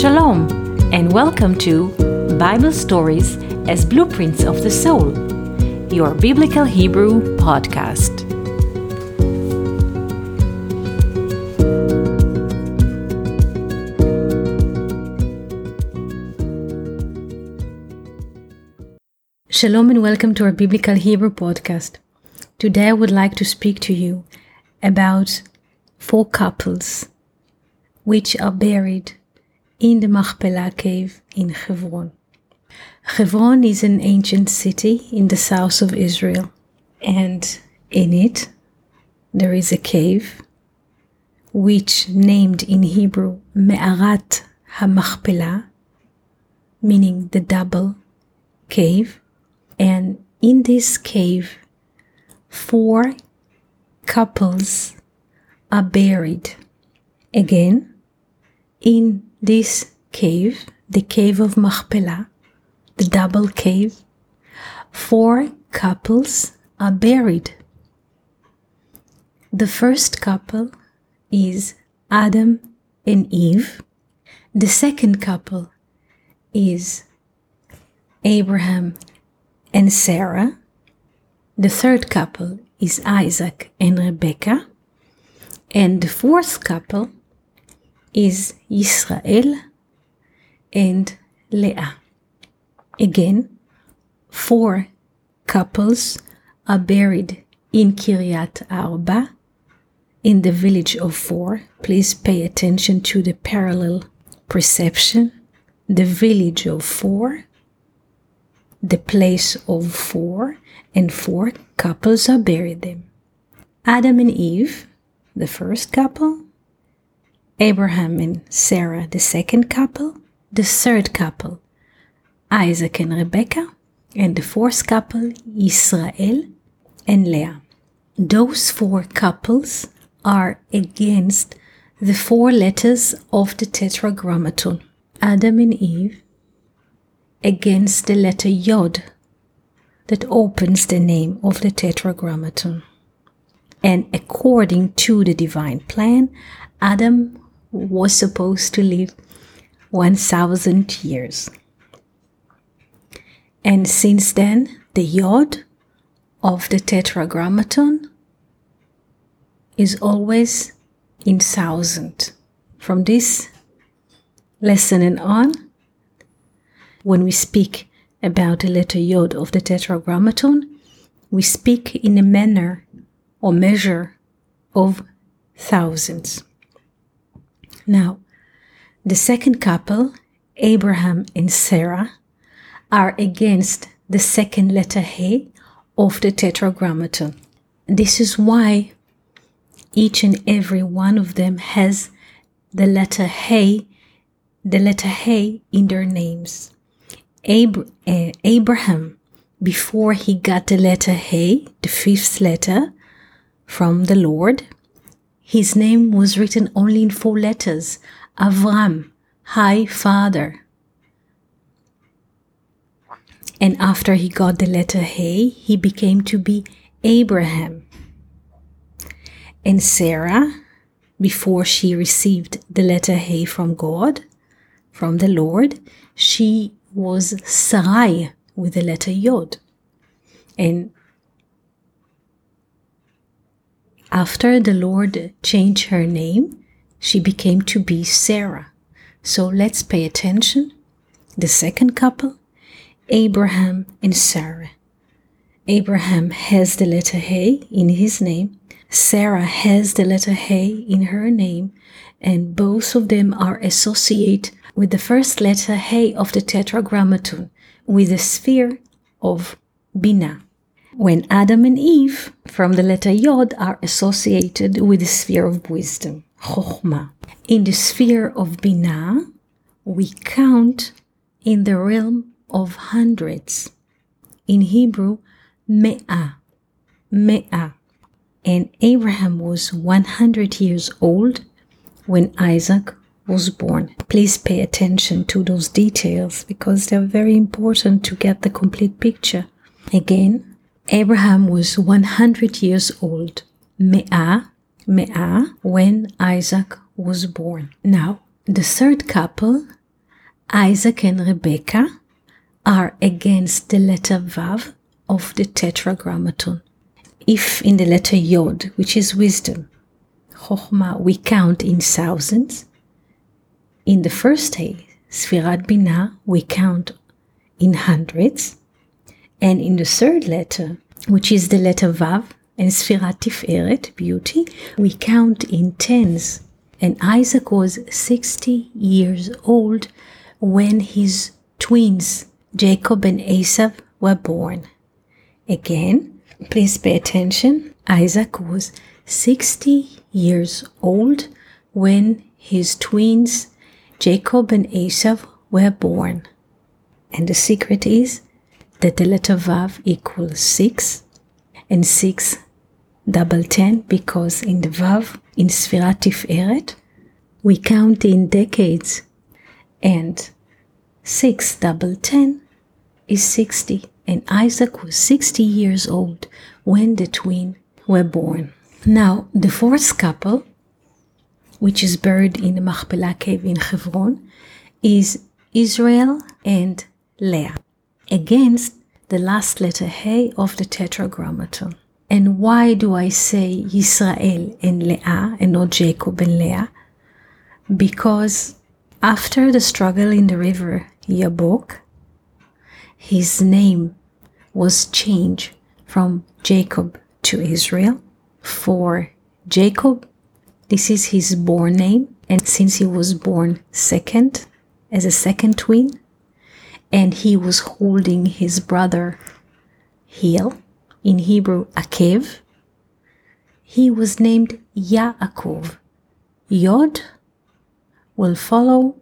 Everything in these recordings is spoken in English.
Shalom, and welcome to Bible Stories as Blueprints of the Soul, your Biblical Hebrew podcast. Shalom, and welcome to our Biblical Hebrew podcast. Today, I would like to speak to you about four couples which are buried in the Machpelah cave in Hebron. Hebron is an ancient city in the south of Israel, and in it there is a cave which named in Hebrew Me'arat HaMachpelah, meaning the double cave. And in this cave, four couples are buried. Again, in this cave, the cave of Machpelah, the double cave, four couples are buried. The first couple is Adam and Eve. The second couple is Abraham and Sarah. The third couple is Isaac and Rebekah. And the fourth couple is Israel and Leah. Again, four couples are buried in Kiryat Arba, in the village of four. Please pay attention to the parallel perception. The village of four, the place of four, and four couples are buried there. Adam and Eve, the first couple, Abraham and Sarah, the second couple, the third couple, Isaac and Rebecca, and the fourth couple, Israel and Leah. Those four couples are against the four letters of the Tetragrammaton. Adam and Eve against the letter Yod that opens the name of the Tetragrammaton. And according to the divine plan, Adam was supposed to live 1000 years. And since then, the yod of the tetragrammaton is always in thousand. From this lesson and on, when we speak about the letter yod of the tetragrammaton, we speak in a manner or measure of thousands. Now, the second couple, Abraham and Sarah, are against the second letter He of the Tetragrammaton. This is why each and every one of them has the letter He, the letter He in their names. Ab- uh, Abraham, before he got the letter He, the fifth letter from the Lord, his name was written only in four letters Avram, High Father. And after he got the letter Hey, he became to be Abraham. And Sarah, before she received the letter Hey from God, from the Lord, she was Sarai with the letter Yod. And After the Lord changed her name, she became to be Sarah. So let's pay attention. The second couple, Abraham and Sarah. Abraham has the letter He in his name. Sarah has the letter He in her name, and both of them are associated with the first letter He of the Tetragrammaton, with the sphere of Binah when Adam and Eve from the letter Yod are associated with the sphere of wisdom, Chokhmah. In the sphere of Binah, we count in the realm of hundreds. In Hebrew, Me'ah, Me'ah. And Abraham was 100 years old when Isaac was born. Please pay attention to those details because they're very important to get the complete picture. Again, Abraham was 100 years old, Me'ah, Me'ah, when Isaac was born. Now, the third couple, Isaac and Rebecca are against the letter Vav of the Tetragrammaton. If in the letter Yod, which is wisdom, Chokhmah, we count in thousands, in the first day, Sfirat Binah, we count in hundreds, and in the third letter, which is the letter Vav, and Sfirat Tiferet, beauty, we count in tens. And Isaac was 60 years old when his twins, Jacob and Esau, were born. Again, please pay attention. Isaac was 60 years old when his twins, Jacob and Esau, were born. And the secret is that the letter Vav equals 6 and 6 double 10 because in the Vav, in Sfirat Tiferet, we count in decades and 6 double 10 is 60 and Isaac was 60 years old when the twin were born. Now, the fourth couple, which is buried in the Machpelah cave in Hebron, is Israel and Leah against the last letter He of the Tetragrammaton. And why do I say Israel and Leah and not Jacob and Leah? Because after the struggle in the river Yabok, his name was changed from Jacob to Israel. For Jacob, this is his born name, and since he was born second, as a second twin, and he was holding his brother heel, in Hebrew Akev, he was named Yaakov. Yod will follow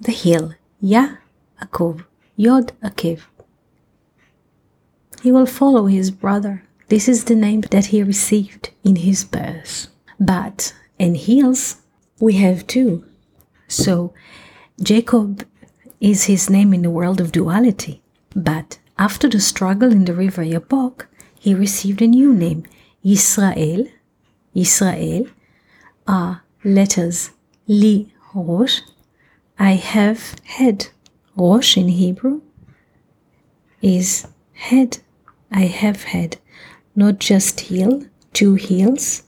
the heel, Yaakov, Yod Akev. He will follow his brother. This is the name that he received in his birth. But in heels, we have two. So Jacob is his name in the world of duality. But after the struggle in the river Yabok, he received a new name, Israel, Israel, are letters Li Rosh. I have head. Rosh in Hebrew is head. I have head, not just heel, two heels,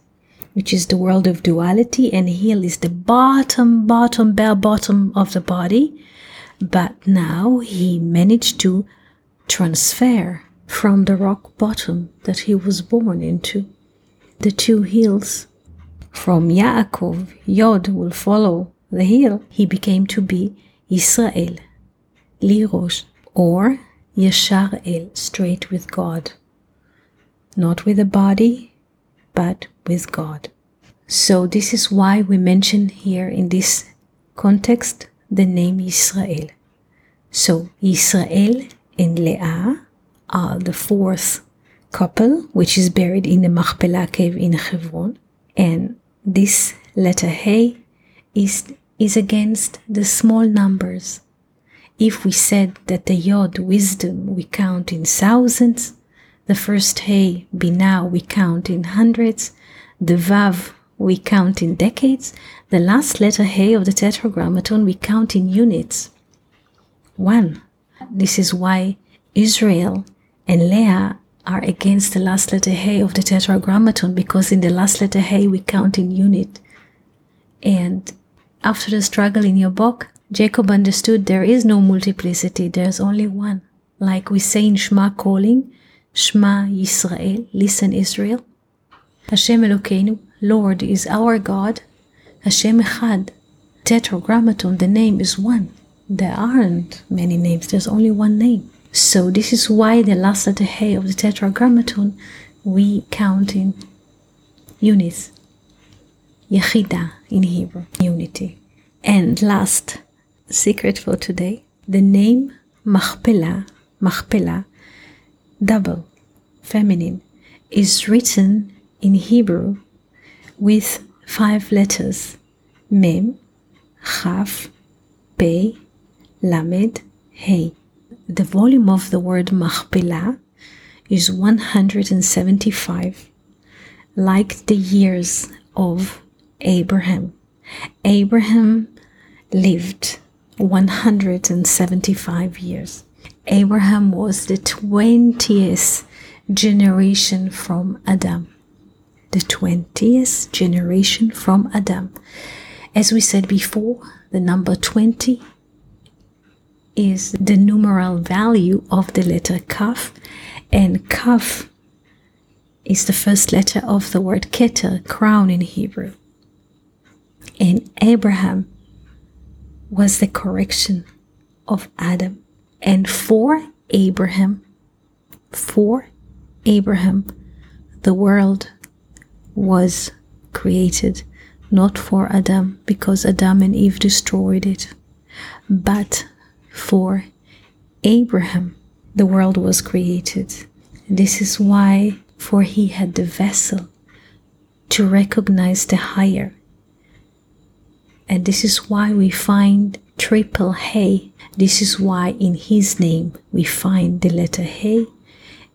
which is the world of duality, and heel is the bottom, bottom, bare bottom of the body. But now he managed to transfer from the rock bottom that he was born into. The two hills. from Yaakov, Yod will follow the hill. He became to be Israel, Lirosh, or Yashar El, straight with God. Not with the body, but with God. So, this is why we mention here in this context the name Israel. So, Israel and Leah are the fourth couple, which is buried in the Machpelah cave in Hebron. And this letter He is, is against the small numbers if we said that the Yod wisdom we count in thousands, the first Hey Binah we count in hundreds, the Vav we count in decades, the last letter Hey of the Tetragrammaton we count in units. One. This is why Israel and Leah are against the last letter Hey of the Tetragrammaton because in the last letter Hey we count in unit. And after the struggle in Yabok, Jacob understood there is no multiplicity, there's only one. Like we say in Shema calling, Shema Yisrael, listen Israel. Hashem Elokeinu, Lord is our God. Hashem Echad, Tetragrammaton, the name is one. There aren't many names, there's only one name. So this is why the last letter He of the Tetragrammaton we count in units. Yechida in Hebrew, unity. And last, secret for today the name Machpelah, Machpelah, double, feminine, is written in Hebrew with five letters Mem, Chaf, Pe, Lamed, He. The volume of the word Machpelah is 175, like the years of Abraham. Abraham lived 175 years. Abraham was the 20th generation from Adam. The 20th generation from Adam. As we said before, the number 20 is the numeral value of the letter Kaf, and Kaf is the first letter of the word Keter, crown in Hebrew. And Abraham was the correction of Adam. And for Abraham, for Abraham, the world was created, not for Adam, because Adam and Eve destroyed it, but for Abraham, the world was created. This is why, for he had the vessel to recognize the higher. And this is why we find triple Hey. This is why in his name we find the letter Hey.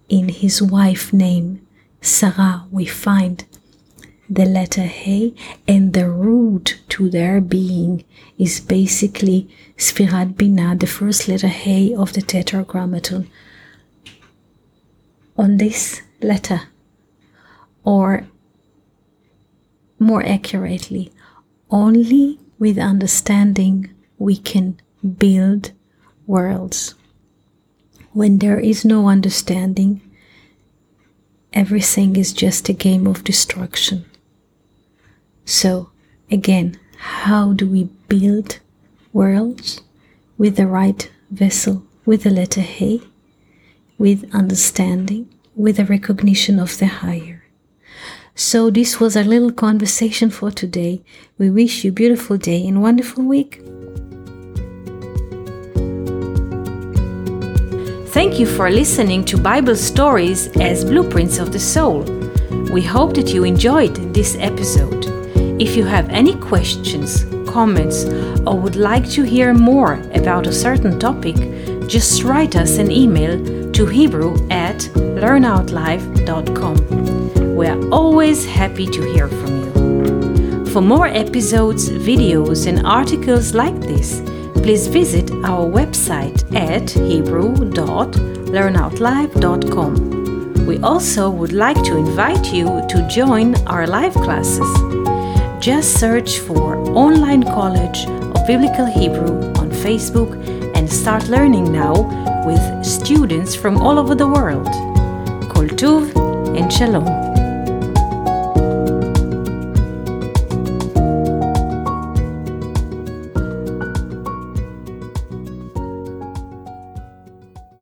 In his wife name, Sarah, we find the letter He, and the root to their being is basically Sfirat Binah, the first letter He of the Tetragrammaton. On this letter, or more accurately, only with understanding we can build worlds. When there is no understanding, everything is just a game of destruction. So, again, how do we build worlds with the right vessel, with the letter He, with understanding, with a recognition of the higher? So, this was our little conversation for today. We wish you a beautiful day and wonderful week. Thank you for listening to Bible Stories as Blueprints of the Soul. We hope that you enjoyed this episode. If you have any questions, comments, or would like to hear more about a certain topic, just write us an email to Hebrew at learnoutlive.com. We are always happy to hear from you. For more episodes, videos, and articles like this, please visit our website at hebrew.learnoutlive.com. We also would like to invite you to join our live classes. Just search for Online College of Biblical Hebrew on Facebook and start learning now with students from all over the world. Kol Tuv and Shalom.